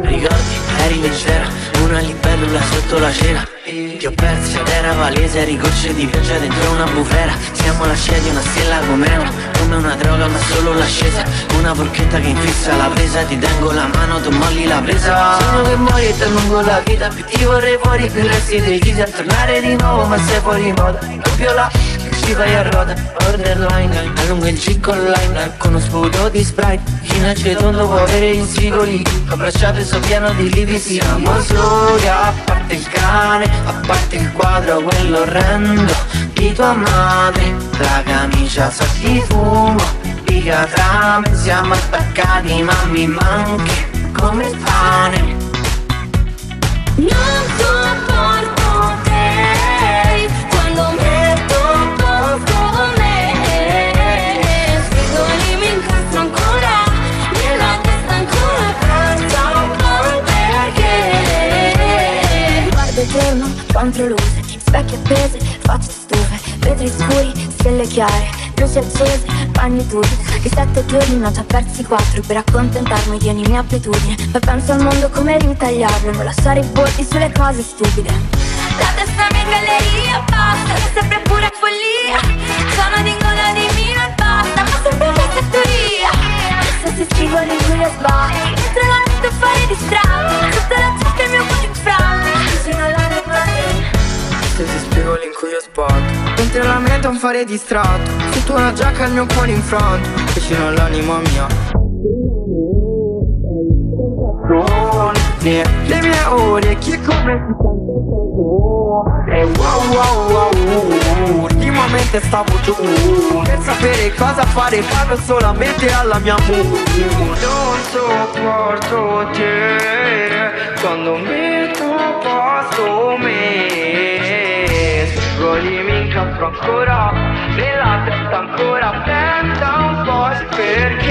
Ricordi, eri leggera, una libellula sotto la cena. Ti ho perso ed era palese, eri gocce di pioggia dentro una bufera. Siamo la scia di una stella come una, come una droga ma solo l'ascesa. Una porchetta che infissa la presa, ti tengo la mano, tu molli la presa. Sogno che muori e ti lungo la vita, più ti vorrei fuori, più resti decisi a tornare di nuovo ma sei fuori moda. Doppio la ci vai a ruota, borderline Allungo il cicco online con uno sputo di sprite. In aceton dopo avere i sigoli Abbracciato e so pieno di livi Siamo soli a parte il cane A parte il quadro, quello orrendo Di tua madre. La camicia sa di fumo Pica trame, siamo attaccati ma mi manchi Come il pane contro luce, specchi appese, facce stufe, vetri scuri, stelle chiare, luci accese, bagni tutti Che sette giorni ne ho già persi quattro. Per accontentarmi di ogni mia abitudine. Poi penso al mondo come ritagliarlo, non lasciare i bordi sulle cose stupide. La testa mia in galleria, basta, sempre pura follia. Sono di gola di mio e basta, ma sempre questa teoria Se si scrivono in cui io sbaglio Spigoli in cui io sbatto Mentre la mente è un fare distratto Sotto una giacca il mio cuore infranto Vicino all'anima mia Le mie ore, chi come E wow wow wow Ultimamente stavo giù. Per sapere cosa fare parlo solamente alla mia mood. Non sopporto te. Quando metto Incastro ancora Nella testa ancora Pensa un po' perché